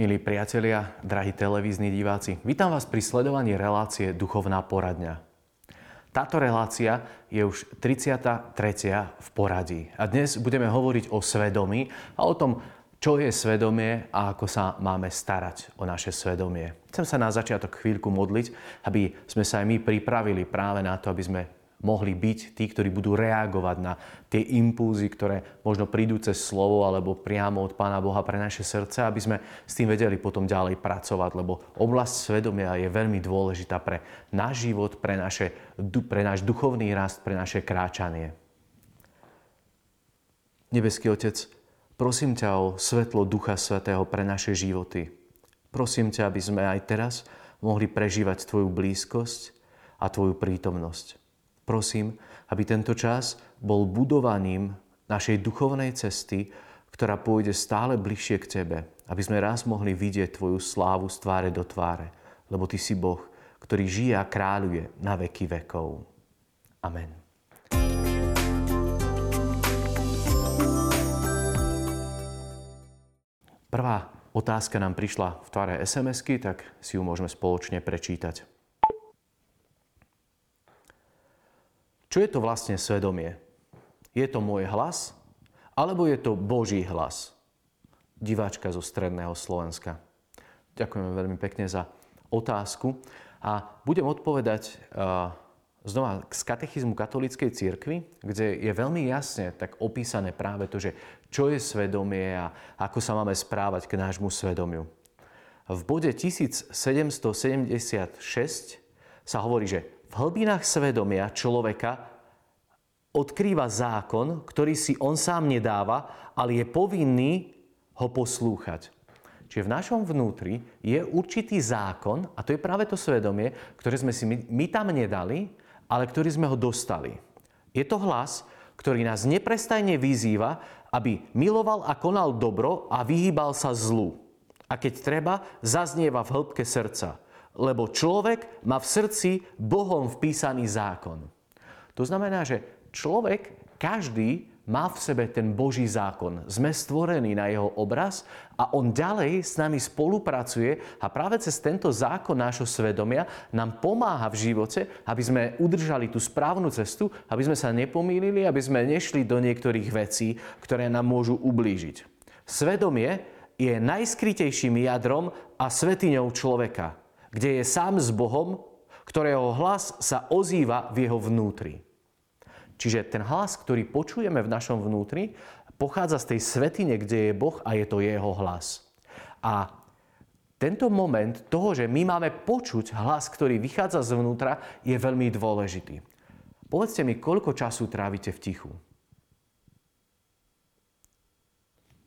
Milí priatelia, drahí televízni diváci, vítam vás pri sledovaní relácie Duchovná poradňa. Táto relácia je už 33. v poradí a dnes budeme hovoriť o svedomí a o tom, čo je svedomie a ako sa máme starať o naše svedomie. Chcem sa na začiatok chvíľku modliť, aby sme sa aj my pripravili práve na to, aby sme mohli byť tí, ktorí budú reagovať na tie impulzy, ktoré možno prídu cez slovo alebo priamo od Pána Boha pre naše srdce, aby sme s tým vedeli potom ďalej pracovať, lebo oblasť svedomia je veľmi dôležitá pre náš život, pre, naše, pre náš duchovný rast, pre naše kráčanie. Nebeský Otec, prosím ťa o svetlo Ducha Svetého pre naše životy. Prosím ťa, aby sme aj teraz mohli prežívať Tvoju blízkosť a Tvoju prítomnosť. Prosím, aby tento čas bol budovaním našej duchovnej cesty, ktorá pôjde stále bližšie k Tebe, aby sme raz mohli vidieť Tvoju slávu z tváre do tváre, lebo Ty si Boh, ktorý žije a kráľuje na veky vekov. Amen. Prvá otázka nám prišla v tvare SMS-ky, tak si ju môžeme spoločne prečítať. Čo je to vlastne svedomie? Je to môj hlas? Alebo je to Boží hlas? Diváčka zo Stredného Slovenska. Ďakujeme veľmi pekne za otázku. A budem odpovedať znova z katechizmu katolíckej cirkvi, kde je veľmi jasne tak opísané práve to, že čo je svedomie a ako sa máme správať k nášmu svedomiu. V bode 1776 sa hovorí, že v hlbinách svedomia človeka odkrýva zákon, ktorý si on sám nedáva, ale je povinný ho poslúchať. Čiže v našom vnútri je určitý zákon, a to je práve to svedomie, ktoré sme si my, my tam nedali, ale ktorý sme ho dostali. Je to hlas, ktorý nás neprestajne vyzýva, aby miloval a konal dobro a vyhýbal sa zlu. A keď treba, zaznieva v hĺbke srdca lebo človek má v srdci Bohom vpísaný zákon. To znamená, že človek, každý má v sebe ten Boží zákon. Sme stvorení na jeho obraz a on ďalej s nami spolupracuje a práve cez tento zákon nášho svedomia nám pomáha v živote, aby sme udržali tú správnu cestu, aby sme sa nepomýlili, aby sme nešli do niektorých vecí, ktoré nám môžu ublížiť. Svedomie je najskrytejším jadrom a svetiňou človeka kde je sám s Bohom, ktorého hlas sa ozýva v jeho vnútri. Čiže ten hlas, ktorý počujeme v našom vnútri, pochádza z tej svetine, kde je Boh a je to jeho hlas. A tento moment toho, že my máme počuť hlas, ktorý vychádza zvnútra, je veľmi dôležitý. Povedzte mi, koľko času trávite v tichu?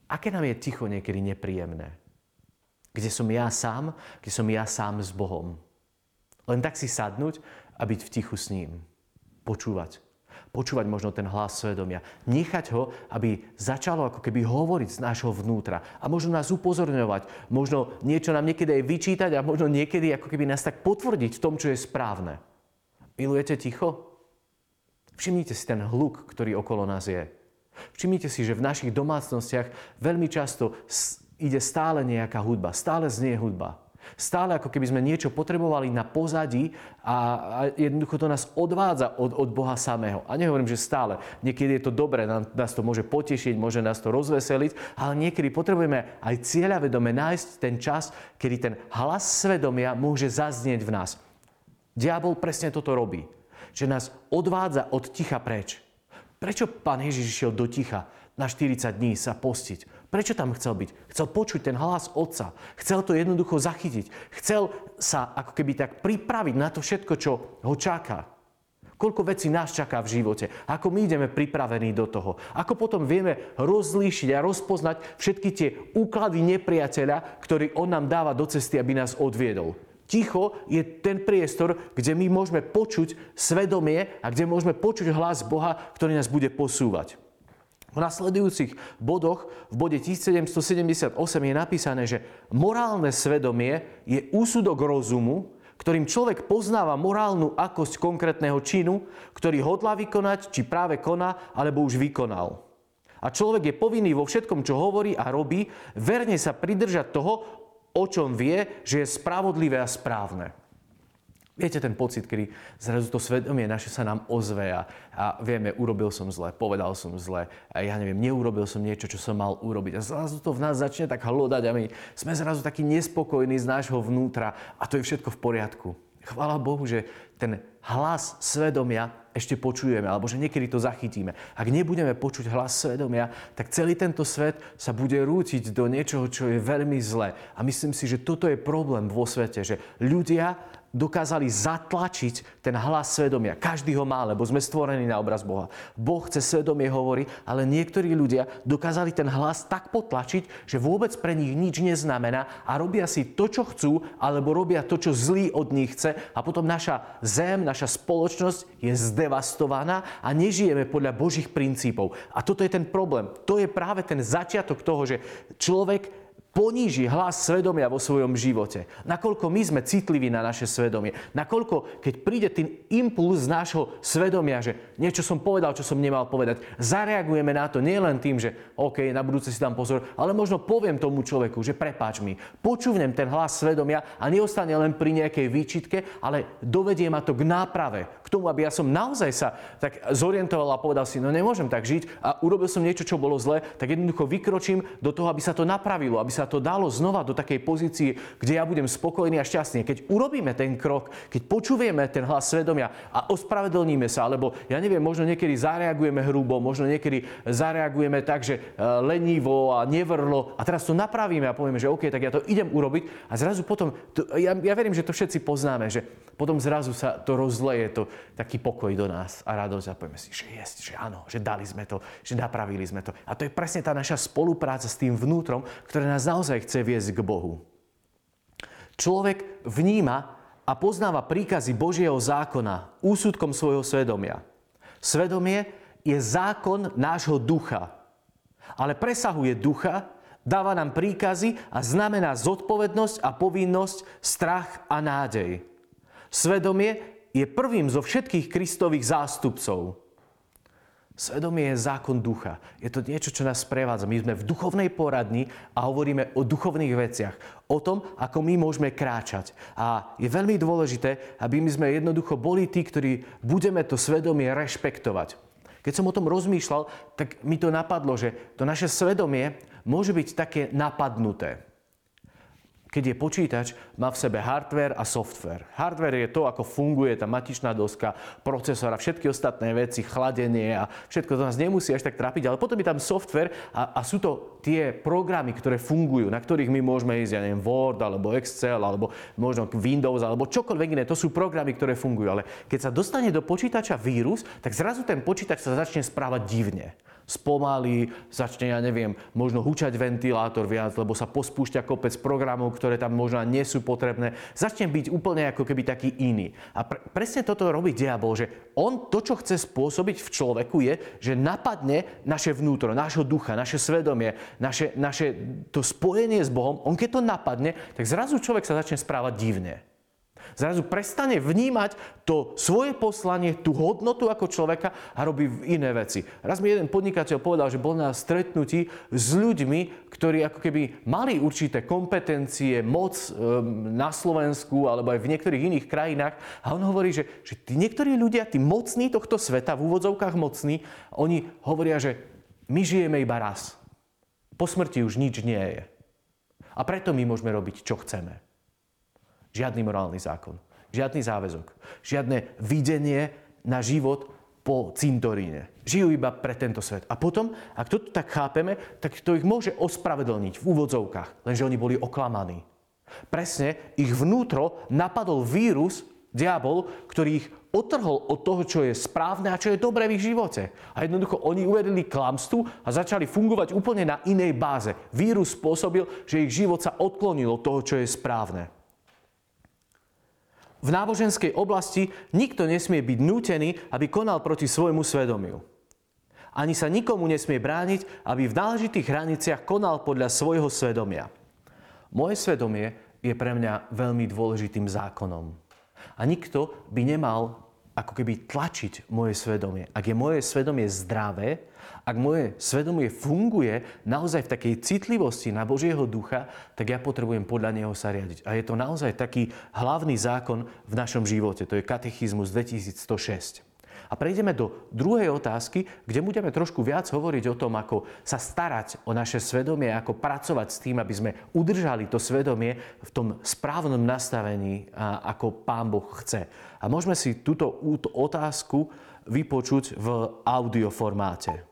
Aké nám je ticho niekedy nepríjemné? Kde som ja sám, kde som ja sám s Bohom. Len tak si sadnúť a byť v tichu s ním. Počúvať. Počúvať možno ten hlas svedomia. Nechať ho, aby začalo ako keby hovoriť z nášho vnútra. A možno nás upozorňovať. Možno niečo nám niekedy aj vyčítať a možno niekedy ako keby nás tak potvrdiť v tom, čo je správne. Milujete ticho? Všimnite si ten hluk, ktorý okolo nás je. Všimnite si, že v našich domácnostiach veľmi často ide stále nejaká hudba, stále znie hudba. Stále ako keby sme niečo potrebovali na pozadí a, jednoducho to nás odvádza od, od Boha samého. A nehovorím, že stále. Niekedy je to dobré, nás to môže potešiť, môže nás to rozveseliť, ale niekedy potrebujeme aj cieľavedome nájsť ten čas, kedy ten hlas svedomia môže zaznieť v nás. Diabol presne toto robí. Že nás odvádza od ticha preč. Prečo pán Ježiš išiel do ticha na 40 dní sa postiť? Prečo tam chcel byť? Chcel počuť ten hlas otca. Chcel to jednoducho zachytiť. Chcel sa ako keby tak pripraviť na to všetko, čo ho čaká. Koľko vecí nás čaká v živote. Ako my ideme pripravení do toho. Ako potom vieme rozlíšiť a rozpoznať všetky tie úklady nepriateľa, ktorý on nám dáva do cesty, aby nás odviedol. Ticho je ten priestor, kde my môžeme počuť svedomie a kde môžeme počuť hlas Boha, ktorý nás bude posúvať. V nasledujúcich bodoch, v bode 1778 je napísané, že morálne svedomie je úsudok rozumu, ktorým človek poznáva morálnu akosť konkrétneho činu, ktorý hodlá vykonať, či práve koná, alebo už vykonal. A človek je povinný vo všetkom, čo hovorí a robí, verne sa pridržať toho, o čom vie, že je spravodlivé a správne. Viete ten pocit, kedy zrazu to svedomie naše sa nám ozve a, a vieme, urobil som zle, povedal som zle, a ja neviem, neurobil som niečo, čo som mal urobiť. A zrazu to v nás začne tak hlodať a my sme zrazu takí nespokojní z nášho vnútra a to je všetko v poriadku. Chvála Bohu, že ten hlas svedomia ešte počujeme, alebo že niekedy to zachytíme. Ak nebudeme počuť hlas svedomia, tak celý tento svet sa bude rútiť do niečoho, čo je veľmi zlé. A myslím si, že toto je problém vo svete, že ľudia dokázali zatlačiť ten hlas svedomia. Každý ho má, lebo sme stvorení na obraz Boha. Boh chce svedomie hovorí, ale niektorí ľudia dokázali ten hlas tak potlačiť, že vôbec pre nich nič neznamená a robia si to, čo chcú, alebo robia to, čo zlý od nich chce a potom naša zem, naša spoločnosť je zdevastovaná a nežijeme podľa Božích princípov. A toto je ten problém. To je práve ten začiatok toho, že človek poníži hlas svedomia vo svojom živote. Nakoľko my sme citliví na naše svedomie. Nakoľko, keď príde ten impuls z nášho svedomia, že niečo som povedal, čo som nemal povedať, zareagujeme na to nielen tým, že OK, na budúce si dám pozor, ale možno poviem tomu človeku, že prepáč mi. Počúvnem ten hlas svedomia a neostane len pri nejakej výčitke, ale dovedie ma to k náprave, k tomu, aby ja som naozaj sa tak zorientoval a povedal si, no nemôžem tak žiť a urobil som niečo, čo bolo zle, tak jednoducho vykročím do toho, aby sa to napravilo, aby sa sa to dalo znova do takej pozície, kde ja budem spokojný a šťastný. Keď urobíme ten krok, keď počujeme ten hlas svedomia a ospravedlníme sa, alebo ja neviem, možno niekedy zareagujeme hrubo, možno niekedy zareagujeme tak, že e, lenivo a nevrlo a teraz to napravíme a povieme, že OK, tak ja to idem urobiť a zrazu potom, to, ja, ja verím, že to všetci poznáme, že potom zrazu sa to rozleje, to taký pokoj do nás a radosť a povieme si, že jest, že áno, že dali sme to, že napravili sme to. A to je presne tá naša spolupráca s tým vnútrom, ktoré nás naozaj chce viesť k Bohu. Človek vníma a poznáva príkazy Božieho zákona úsudkom svojho svedomia. Svedomie je zákon nášho ducha, ale presahuje ducha, dáva nám príkazy a znamená zodpovednosť a povinnosť, strach a nádej. Svedomie je prvým zo všetkých Kristových zástupcov. Svedomie je zákon ducha. Je to niečo, čo nás sprevádza. My sme v duchovnej poradni a hovoríme o duchovných veciach. O tom, ako my môžeme kráčať. A je veľmi dôležité, aby my sme jednoducho boli tí, ktorí budeme to svedomie rešpektovať. Keď som o tom rozmýšľal, tak mi to napadlo, že to naše svedomie môže byť také napadnuté keď je počítač, má v sebe hardware a software. Hardware je to, ako funguje tá matičná doska, procesor a všetky ostatné veci, chladenie a všetko to nás nemusí až tak trápiť, ale potom je tam software a, a sú to tie programy, ktoré fungujú, na ktorých my môžeme ísť, ja neviem, Word alebo Excel alebo možno Windows alebo čokoľvek iné. To sú programy, ktoré fungujú. Ale keď sa dostane do počítača vírus, tak zrazu ten počítač sa začne správať divne spomalí, začne, ja neviem, možno hučať ventilátor viac, lebo sa pospúšťa kopec programov, ktoré tam možno nie sú potrebné. Začne byť úplne ako keby taký iný. A pre, presne toto robí diabol, že on to, čo chce spôsobiť v človeku je, že napadne naše vnútro, nášho ducha, naše svedomie, naše, naše to spojenie s Bohom. On keď to napadne, tak zrazu človek sa začne správať divne. Zrazu prestane vnímať to svoje poslanie, tú hodnotu ako človeka a robí iné veci. Raz mi jeden podnikateľ povedal, že bol na stretnutí s ľuďmi, ktorí ako keby mali určité kompetencie, moc na Slovensku alebo aj v niektorých iných krajinách. A on hovorí, že, že tí niektorí ľudia, tí mocní tohto sveta, v úvodzovkách mocní, oni hovoria, že my žijeme iba raz. Po smrti už nič nie je. A preto my môžeme robiť, čo chceme. Žiadny morálny zákon, žiadny záväzok, žiadne videnie na život po cintoríne. Žijú iba pre tento svet. A potom, ak to tak chápeme, tak to ich môže ospravedlniť v úvodzovkách, lenže oni boli oklamaní. Presne ich vnútro napadol vírus, diabol, ktorý ich otrhol od toho, čo je správne a čo je dobré v ich živote. A jednoducho oni uvedeli klamstvu a začali fungovať úplne na inej báze. Vírus spôsobil, že ich život sa odklonil od toho, čo je správne. V náboženskej oblasti nikto nesmie byť nútený, aby konal proti svojmu svedomiu. Ani sa nikomu nesmie brániť, aby v náležitých hraniciach konal podľa svojho svedomia. Moje svedomie je pre mňa veľmi dôležitým zákonom. A nikto by nemal ako keby tlačiť moje svedomie. Ak je moje svedomie zdravé, ak moje svedomie funguje naozaj v takej citlivosti na Božieho ducha, tak ja potrebujem podľa Neho sa riadiť. A je to naozaj taký hlavný zákon v našom živote. To je katechizmus 2106. A prejdeme do druhej otázky, kde budeme trošku viac hovoriť o tom, ako sa starať o naše svedomie, ako pracovať s tým, aby sme udržali to svedomie v tom správnom nastavení, ako Pán Boh chce. A môžeme si túto otázku vypočuť v audioformáte.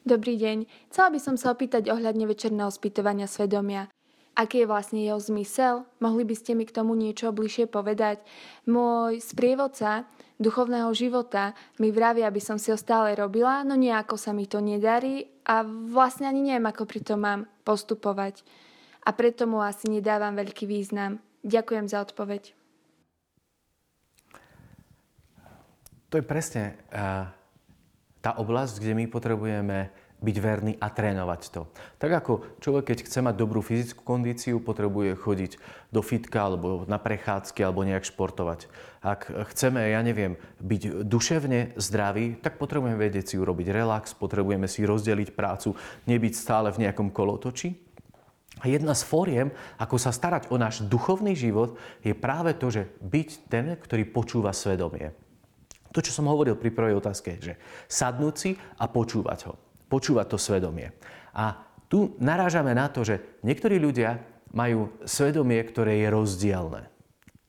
Dobrý deň. Chcela by som sa opýtať ohľadne večerného spýtovania svedomia. Aký je vlastne jeho zmysel? Mohli by ste mi k tomu niečo bližšie povedať? Môj sprievodca duchovného života mi vraví, aby som si ho stále robila, no nejako sa mi to nedarí a vlastne ani neviem, ako pri tom mám postupovať. A preto mu asi nedávam veľký význam. Ďakujem za odpoveď. To je presne uh, tá oblasť, kde my potrebujeme byť verný a trénovať to. Tak ako človek, keď chce mať dobrú fyzickú kondíciu, potrebuje chodiť do fitka alebo na prechádzky alebo nejak športovať. Ak chceme, ja neviem, byť duševne zdraví, tak potrebujeme vedieť si urobiť relax, potrebujeme si rozdeliť prácu, nebyť stále v nejakom kolotoči. A jedna z fóriem, ako sa starať o náš duchovný život, je práve to, že byť ten, ktorý počúva svedomie. To, čo som hovoril pri prvej otázke, že sadnúť si a počúvať ho počúvať to svedomie. A tu narážame na to, že niektorí ľudia majú svedomie, ktoré je rozdielne.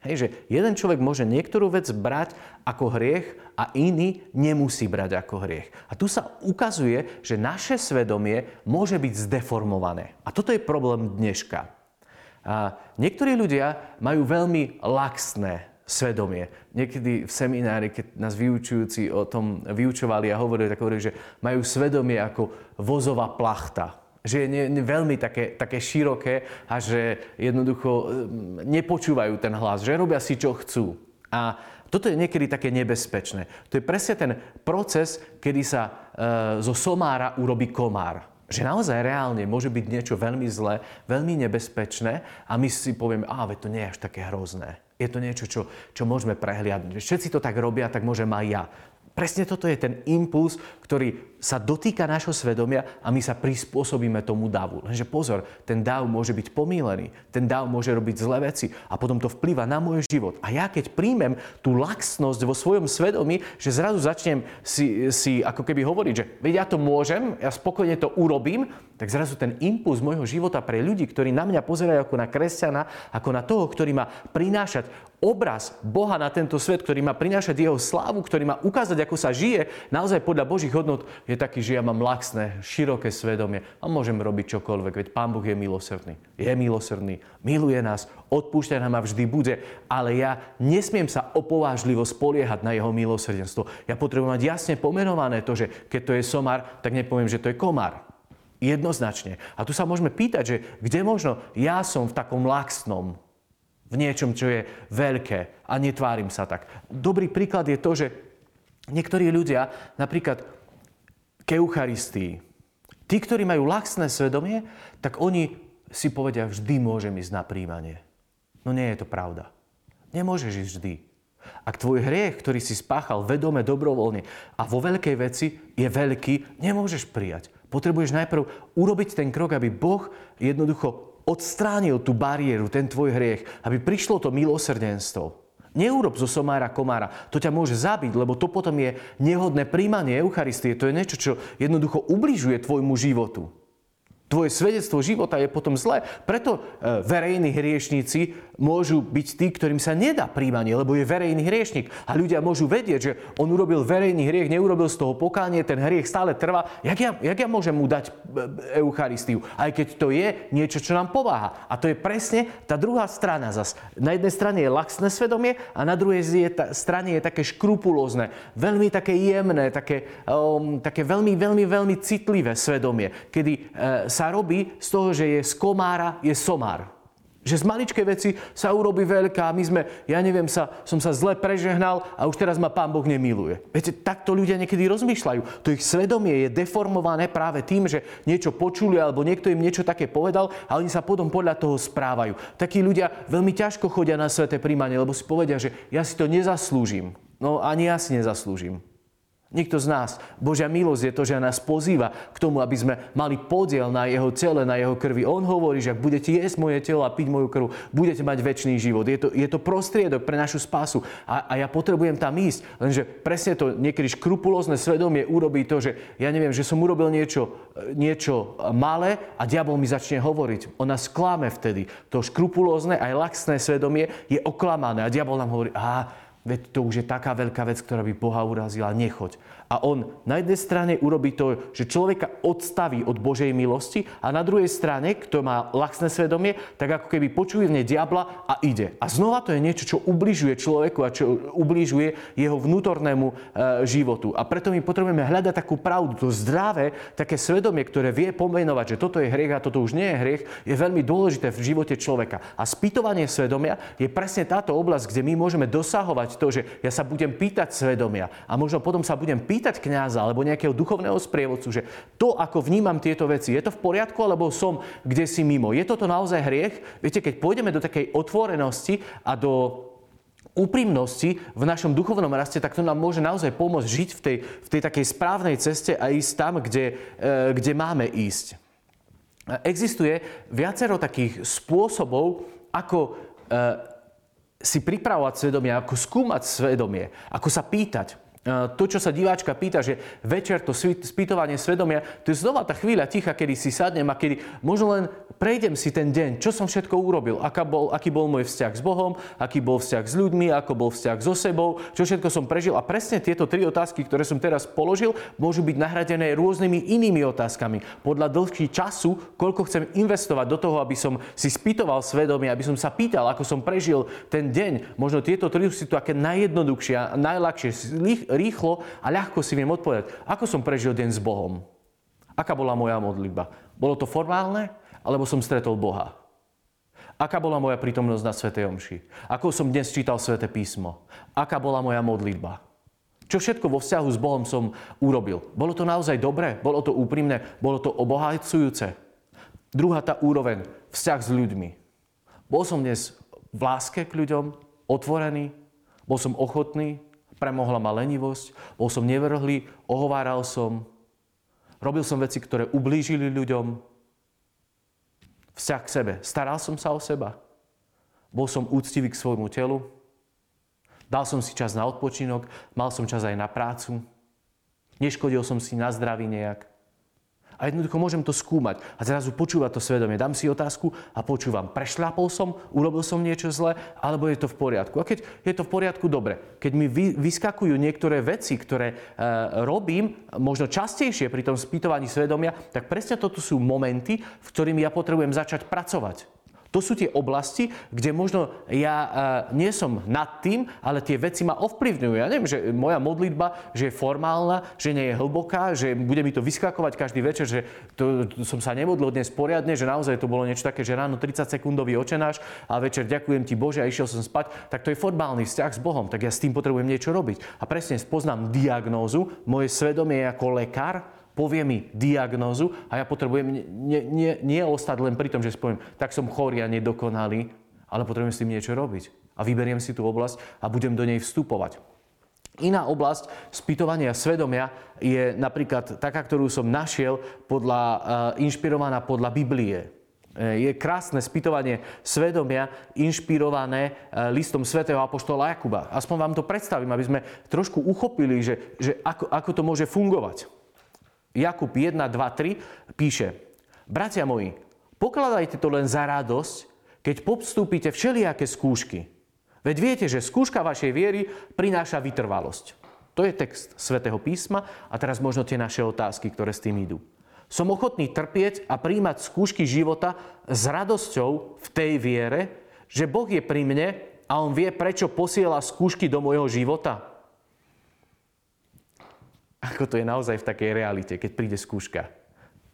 Hej, že jeden človek môže niektorú vec brať ako hriech a iný nemusí brať ako hriech. A tu sa ukazuje, že naše svedomie môže byť zdeformované. A toto je problém dneška. A niektorí ľudia majú veľmi laxné svedomie. Niekedy v seminári, keď nás vyučujúci o tom vyučovali a hovorili, tak hovorili, že majú svedomie ako vozová plachta. Že je ne, ne, veľmi také, také široké a že jednoducho hm, nepočúvajú ten hlas, že robia si, čo chcú. A toto je niekedy také nebezpečné. To je presne ten proces, kedy sa e, zo somára urobí komár že naozaj reálne môže byť niečo veľmi zlé, veľmi nebezpečné a my si povieme, a to nie je až také hrozné. Je to niečo, čo, čo môžeme prehliadnúť. Všetci to tak robia, tak môžem aj ja. Presne toto je ten impuls, ktorý sa dotýka nášho svedomia a my sa prispôsobíme tomu davu. Lenže pozor, ten dav môže byť pomílený, ten dav môže robiť zlé veci a potom to vplýva na môj život. A ja keď príjmem tú laxnosť vo svojom svedomí, že zrazu začnem si, si ako keby hovoriť, že veď ja to môžem, ja spokojne to urobím, tak zrazu ten impuls môjho života pre ľudí, ktorí na mňa pozerajú ako na kresťana, ako na toho, ktorý má prinášať obraz Boha na tento svet, ktorý má prinášať jeho slávu, ktorý má ukázať, ako sa žije naozaj podľa Božích hodnot, je taký, že ja mám laxné, široké svedomie a môžem robiť čokoľvek, veď Pán Boh je milosrdný. Je milosrdný, miluje nás, odpúšťa nám a vždy bude, ale ja nesmiem sa opovážlivo spoliehať na jeho milosrdenstvo. Ja potrebujem mať jasne pomenované to, že keď to je somár, tak nepoviem, že to je komár. Jednoznačne. A tu sa môžeme pýtať, že kde možno ja som v takom laxnom, v niečom, čo je veľké a netvárim sa tak. Dobrý príklad je to, že niektorí ľudia napríklad k Eucharistii, tí, ktorí majú laxné svedomie, tak oni si povedia, vždy môžem ísť na príjmanie. No nie je to pravda. Nemôžeš ísť vždy. Ak tvoj hriech, ktorý si spáchal vedome, dobrovoľne a vo veľkej veci je veľký, nemôžeš prijať potrebuješ najprv urobiť ten krok, aby Boh jednoducho odstránil tú bariéru, ten tvoj hriech, aby prišlo to milosrdenstvo. Neurob zo somára komára. To ťa môže zabiť, lebo to potom je nehodné príjmanie Eucharistie. To je niečo, čo jednoducho ubližuje tvojmu životu. Tvoje svedectvo života je potom zlé. Preto e, verejní hriešníci môžu byť tí, ktorým sa nedá príjmanie, lebo je verejný hriešnik. A ľudia môžu vedieť, že on urobil verejný hriech, neurobil z toho pokánie, ten hriech stále trvá. Jak ja, jak ja môžem mu dať e, Eucharistiu? Aj keď to je niečo, čo nám pomáha. A to je presne tá druhá strana zas. Na jednej strane je laxné svedomie a na druhej strane je také škrupulózne, veľmi také jemné, také, um, také veľmi, veľmi, veľmi citlivé svedomie, kedy uh, sa robí z toho, že je z komára, je somár. Že z maličkej veci sa urobí veľká. My sme, ja neviem, sa, som sa zle prežehnal a už teraz ma Pán Boh nemiluje. Viete, takto ľudia niekedy rozmýšľajú. To ich svedomie je deformované práve tým, že niečo počuli alebo niekto im niečo také povedal a oni sa potom podľa toho správajú. Takí ľudia veľmi ťažko chodia na sveté príjmanie, lebo si povedia, že ja si to nezaslúžim. No ani ja si nezaslúžim. Nikto z nás. Božia milosť je to, že nás pozýva k tomu, aby sme mali podiel na jeho tele, na jeho krvi. On hovorí, že ak budete jesť moje telo a piť moju krv, budete mať väčší život. Je to, je to prostriedok pre našu spásu. A, a ja potrebujem tam ísť. Lenže presne to niekedy škrupulózne svedomie urobí to, že ja neviem, že som urobil niečo, niečo malé a diabol mi začne hovoriť. On nás klame vtedy. To škrupulózne aj laxné svedomie je oklamané a diabol nám hovorí, aha, Veď to už je taká veľká vec, ktorá by Boha urazila, nechoď. A on na jednej strane urobí to, že človeka odstaví od Božej milosti a na druhej strane, kto má laxné svedomie, tak ako keby počuje v nej diabla a ide. A znova to je niečo, čo ubližuje človeku a čo ubližuje jeho vnútornému e, životu. A preto my potrebujeme hľadať takú pravdu, to zdravé, také svedomie, ktoré vie pomenovať, že toto je hriech a toto už nie je hriech, je veľmi dôležité v živote človeka. A spýtovanie svedomia je presne táto oblasť, kde my môžeme dosahovať to, že ja sa budem pýtať svedomia a možno potom sa budem pýtať pýtať kňaza alebo nejakého duchovného sprievodcu, že to, ako vnímam tieto veci, je to v poriadku, alebo som kde si mimo. Je toto naozaj hriech? Viete, keď pôjdeme do takej otvorenosti a do úprimnosti v našom duchovnom raste, tak to nám môže naozaj pomôcť žiť v tej, v tej takej správnej ceste a ísť tam, kde, e, kde máme ísť. Existuje viacero takých spôsobov, ako e, si pripravovať svedomie, ako skúmať svedomie, ako sa pýtať. To, čo sa diváčka pýta, že večer to spýtovanie svedomia, to je znova tá chvíľa ticha, kedy si sadnem a kedy možno len prejdem si ten deň, čo som všetko urobil, aká bol, aký bol môj vzťah s Bohom, aký bol vzťah s ľuďmi, ako bol vzťah so sebou, čo všetko som prežil. A presne tieto tri otázky, ktoré som teraz položil, môžu byť nahradené rôznymi inými otázkami. Podľa dlhší času, koľko chcem investovať do toho, aby som si spýtoval svedomie, aby som sa pýtal, ako som prežil ten deň. Možno tieto tri sú tu aké najjednoduchšie a najľahšie rýchlo a ľahko si viem odpovedať, ako som prežil deň s Bohom. Aká bola moja modlitba? Bolo to formálne, alebo som stretol Boha? Aká bola moja prítomnosť na Svetej Omši? Ako som dnes čítal Sveté písmo? Aká bola moja modlitba? Čo všetko vo vzťahu s Bohom som urobil? Bolo to naozaj dobré? Bolo to úprimné? Bolo to obohajcujúce? Druhá tá úroveň, vzťah s ľuďmi. Bol som dnes v láske k ľuďom, otvorený, bol som ochotný premohla ma lenivosť, bol som nevrhlý, ohováral som, robil som veci, ktoré ublížili ľuďom, vzťah k sebe, staral som sa o seba, bol som úctivý k svojmu telu, dal som si čas na odpočinok, mal som čas aj na prácu, neškodil som si na zdraví nejak, a jednoducho môžem to skúmať a zrazu počúvať to svedomie. Dám si otázku a počúvam. Prešľapol som, urobil som niečo zle, alebo je to v poriadku. A keď je to v poriadku, dobre. Keď mi vyskakujú niektoré veci, ktoré e, robím, možno častejšie pri tom spýtovaní svedomia, tak presne toto sú momenty, v ktorými ja potrebujem začať pracovať. To sú tie oblasti, kde možno ja uh, nie som nad tým, ale tie veci ma ovplyvňujú. Ja neviem, že moja modlitba, že je formálna, že nie je hlboká, že bude mi to vyskakovať každý večer, že to, to som sa nemodlil dnes poriadne, že naozaj to bolo niečo také, že ráno 30 sekundový očenáš a večer ďakujem ti Bože a išiel som spať, tak to je formálny vzťah s Bohom, tak ja s tým potrebujem niečo robiť. A presne spoznám diagnózu, moje svedomie ako lekár, povie mi diagnózu a ja potrebujem nie, nie, nie ostať len pri tom, že spoviem, tak som chorý a nedokonalý, ale potrebujem s tým niečo robiť. A vyberiem si tú oblasť a budem do nej vstupovať. Iná oblasť spýtovania svedomia je napríklad taká, ktorú som našiel podľa, uh, inšpirovaná podľa Biblie. E, je krásne spýtovanie svedomia inšpirované uh, listom svätého Apoštola Jakuba. Aspoň vám to predstavím, aby sme trošku uchopili, že, že ako, ako to môže fungovať. Jakub 1, 2, 3 píše, bratia moji, pokladajte to len za radosť, keď podstúpite všelijaké skúšky. Veď viete, že skúška vašej viery prináša vytrvalosť. To je text svätého písma a teraz možno tie naše otázky, ktoré s tým idú. Som ochotný trpieť a príjmať skúšky života s radosťou v tej viere, že Boh je pri mne a On vie, prečo posiela skúšky do môjho života ako to je naozaj v takej realite, keď príde skúška.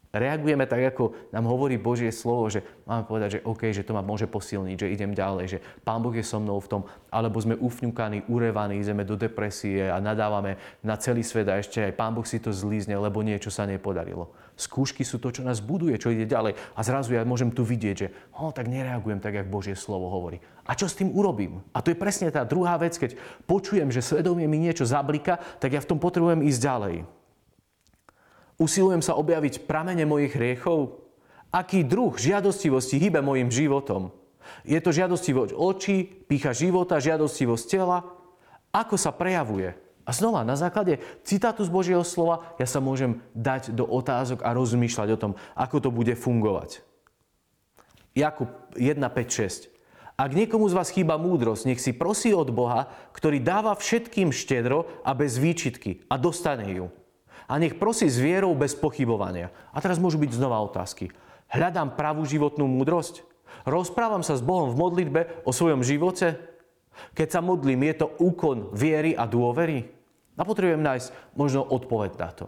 Reagujeme tak, ako nám hovorí Božie slovo, že máme povedať, že OK, že to ma môže posilniť, že idem ďalej, že Pán Boh je so mnou v tom, alebo sme ufňukaní, urevaní, ideme do depresie a nadávame na celý svet a ešte aj Pán Boh si to zlízne, lebo niečo sa nepodarilo. Skúšky sú to, čo nás buduje, čo ide ďalej. A zrazu ja môžem tu vidieť, že oh, tak nereagujem tak, jak Božie slovo hovorí. A čo s tým urobím? A to je presne tá druhá vec, keď počujem, že svedomie mi niečo zablika, tak ja v tom potrebujem ísť ďalej. Usilujem sa objaviť pramene mojich hriechov? Aký druh žiadostivosti hýbe mojim životom? Je to žiadostivosť očí, pícha života, žiadostivosť tela? Ako sa prejavuje? A znova, na základe citátu z Božieho slova, ja sa môžem dať do otázok a rozmýšľať o tom, ako to bude fungovať. Jakub 1, 5, 6. Ak niekomu z vás chýba múdrosť, nech si prosí od Boha, ktorý dáva všetkým štedro a bez výčitky a dostane ju a nech prosí s vierou bez pochybovania. A teraz môžu byť znova otázky. Hľadám pravú životnú múdrosť? Rozprávam sa s Bohom v modlitbe o svojom živote? Keď sa modlím, je to úkon viery a dôvery? A potrebujem nájsť možno odpoveď na to.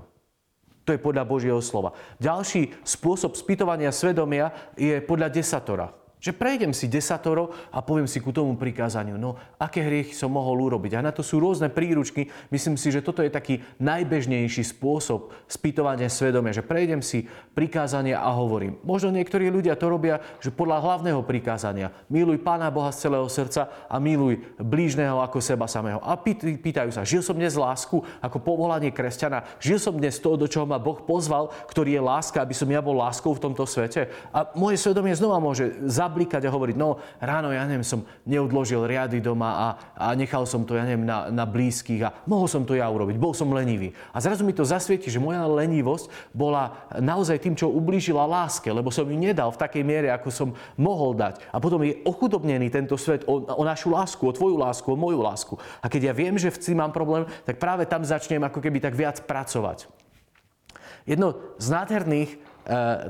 To je podľa Božieho slova. Ďalší spôsob spýtovania svedomia je podľa desatora. Že prejdem si desatoro a poviem si ku tomu prikázaniu, no aké hriechy som mohol urobiť. A na to sú rôzne príručky. Myslím si, že toto je taký najbežnejší spôsob spýtovania svedomia, že prejdem si prikázania a hovorím. Možno niektorí ľudia to robia, že podľa hlavného prikázania miluj Pána Boha z celého srdca a miluj blížneho ako seba samého. A pýtajú sa, žil som dnes lásku ako povolanie kresťana, žil som dnes to, do čoho ma Boh pozval, ktorý je láska, aby som ja bol láskou v tomto svete. A moje svedomie znova môže zablikať a hovoriť, no ráno, ja neviem, som neodložil riady doma a, a nechal som to, ja neviem, na, na blízkych a mohol som to ja urobiť, bol som lenivý. A zrazu mi to zasvieti, že moja lenivosť bola naozaj tým, čo ublížila láske, lebo som ju nedal v takej miere, ako som mohol dať. A potom je ochudobnený tento svet o, o našu lásku, o tvoju lásku, o moju lásku. A keď ja viem, že v mám problém, tak práve tam začnem ako keby tak viac pracovať. Jedno z nádherných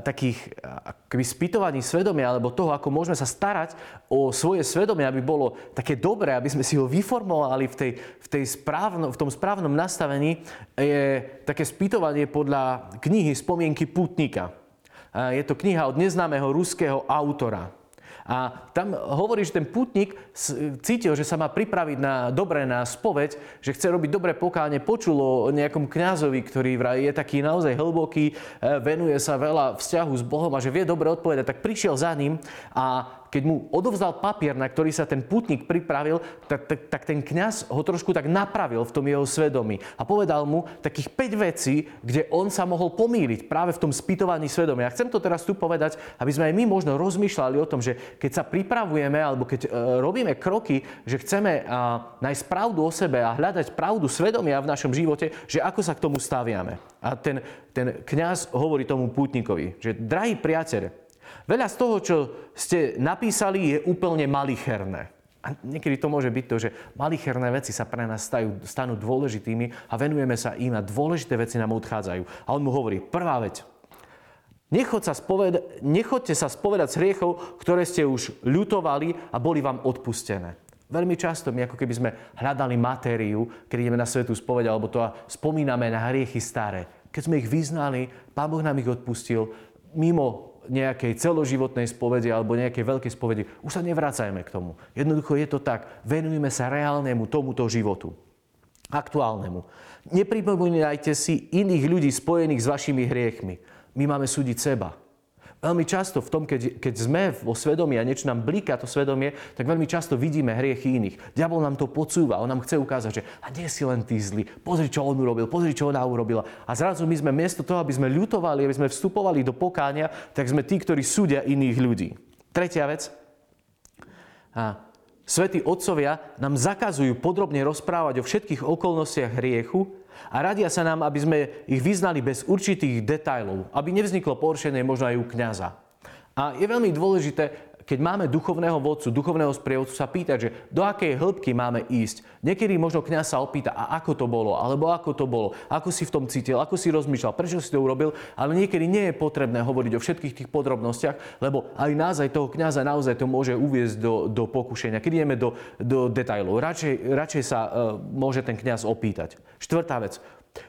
takých akoby spýtovaní svedomia, alebo toho, ako môžeme sa starať o svoje svedomie, aby bolo také dobré, aby sme si ho vyformovali v, tej, v, tej správno, v tom správnom nastavení, je také spýtovanie podľa knihy Spomienky putníka. Eh, je to kniha od neznámeho ruského autora. A tam hovorí, že ten putník cítil, že sa má pripraviť na dobre na spoveď, že chce robiť dobré pokáne, počul o nejakom kňazovi, ktorý je taký naozaj hlboký, e, venuje sa veľa vzťahu s Bohom a že vie dobre odpovedať, tak prišiel za ním a keď mu odovzdal papier, na ktorý sa ten putník pripravil, tak, tak, tak ten kňaz ho trošku tak napravil v tom jeho svedomí a povedal mu takých 5 vecí, kde on sa mohol pomýliť práve v tom spýtovaní svedomia. Ja chcem to teraz tu povedať, aby sme aj my možno rozmýšľali o tom, že keď sa pripravujeme alebo keď e, robíme kroky, že chceme nájsť pravdu o sebe a hľadať pravdu svedomia v našom živote, že ako sa k tomu staviame. A ten, ten kňaz hovorí tomu pútnikovi, že drahý priateľ, Veľa z toho, čo ste napísali, je úplne malicherné. A niekedy to môže byť to, že malicherné veci sa pre nás stajú, stanú dôležitými a venujeme sa im a dôležité veci nám odchádzajú. A on mu hovorí, prvá vec, Nechoď sa spoveda- nechoďte sa spovedať z hriechov, ktoré ste už ľutovali a boli vám odpustené. Veľmi často my ako keby sme hľadali matériu, keď ideme na svetu spovedať, alebo to a spomíname na hriechy staré. Keď sme ich vyznali, Pán Boh nám ich odpustil, mimo nejakej celoživotnej spovedi alebo nejakej veľkej spovedi, už sa nevracajme k tomu. Jednoducho je to tak. Venujme sa reálnemu tomuto životu. Aktuálnemu. Nepripomínajte si iných ľudí spojených s vašimi hriechmi. My máme súdiť seba. Veľmi často v tom, keď, keď sme vo svedomí a niečo nám blíka to svedomie, tak veľmi často vidíme hriechy iných. Diabol nám to podsúva, on nám chce ukázať, že a nie si len ty zlý, pozri, čo on urobil, pozri, čo ona urobila. A zrazu my sme miesto toho, aby sme ľutovali, aby sme vstupovali do pokánia, tak sme tí, ktorí súdia iných ľudí. Tretia vec. A Svetí otcovia nám zakazujú podrobne rozprávať o všetkých okolnostiach hriechu, a radia sa nám, aby sme ich vyznali bez určitých detajlov, aby nevzniklo poršenie možno aj u kniaza. A je veľmi dôležité, keď máme duchovného vodcu, duchovného sprievodcu, sa pýtať, že do akej hĺbky máme ísť. Niekedy možno kňaz sa opýta, a ako to bolo, alebo ako to bolo, ako si v tom cítil, ako si rozmýšľal, prečo si to urobil, ale niekedy nie je potrebné hovoriť o všetkých tých podrobnostiach, lebo aj nás, toho kňaza naozaj to môže uviezť do, do pokušenia. Keď ideme do, do detailov, radšej, radšej sa uh, môže ten kňaz opýtať. Štvrtá vec.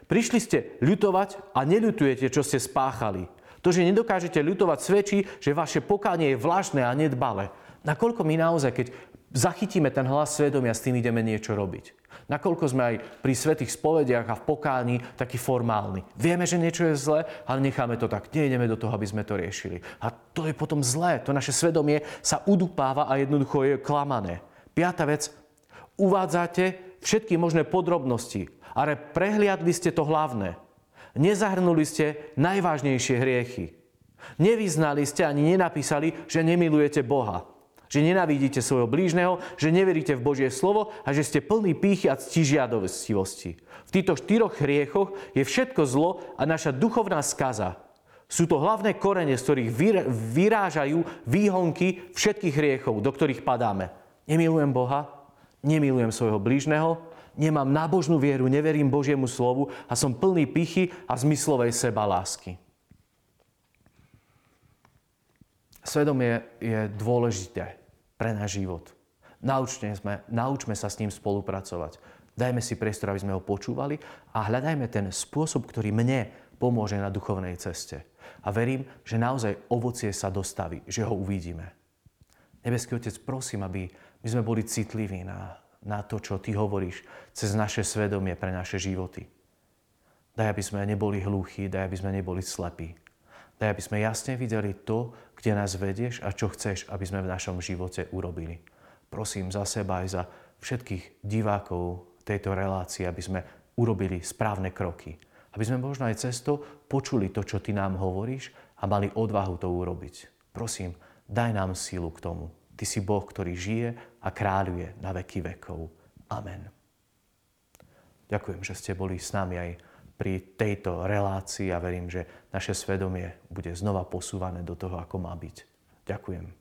Prišli ste ľutovať a neľutujete, čo ste spáchali. To, že nedokážete ľutovať, svedčí, že vaše pokánie je vlažné a nedbale. Nakoľko my naozaj, keď zachytíme ten hlas svedomia, s tým ideme niečo robiť. Nakoľko sme aj pri svetých spovediach a v pokání takí formálni. Vieme, že niečo je zlé, ale necháme to tak. Nejdeme do toho, aby sme to riešili. A to je potom zlé. To naše svedomie sa udupáva a jednoducho je klamané. Piatá vec. Uvádzate všetky možné podrobnosti, ale prehliadli ste to hlavné. Nezahrnuli ste najvážnejšie hriechy. Nevyznali ste ani nenapísali, že nemilujete Boha. Že nenavidíte svojho blížneho, že neveríte v Božie slovo a že ste plní pýchy a ctižiadostivosti. V týchto štyroch hriechoch je všetko zlo a naša duchovná skaza. Sú to hlavné korene, z ktorých vyrážajú výhonky všetkých hriechov, do ktorých padáme. Nemilujem Boha, nemilujem svojho blížneho, nemám nábožnú vieru, neverím Božiemu slovu a som plný pichy a zmyslovej seba lásky. Svedomie je dôležité pre náš život. Naučme, sme, naučme sa s ním spolupracovať. Dajme si priestor, aby sme ho počúvali a hľadajme ten spôsob, ktorý mne pomôže na duchovnej ceste. A verím, že naozaj ovocie sa dostaví, že ho uvidíme. Nebeský Otec, prosím, aby my sme boli citliví na, na to, čo Ty hovoríš cez naše svedomie pre naše životy. Daj, aby sme neboli hluchí, daj, aby sme neboli slepí. Daj, aby sme jasne videli to, kde nás vedieš a čo chceš, aby sme v našom živote urobili. Prosím za seba aj za všetkých divákov tejto relácie, aby sme urobili správne kroky. Aby sme možno aj cesto počuli to, čo Ty nám hovoríš a mali odvahu to urobiť. Prosím, daj nám sílu k tomu. Ty si Boh, ktorý žije a kráľuje na veky vekov. Amen. Ďakujem, že ste boli s nami aj pri tejto relácii a verím, že naše svedomie bude znova posúvané do toho, ako má byť. Ďakujem.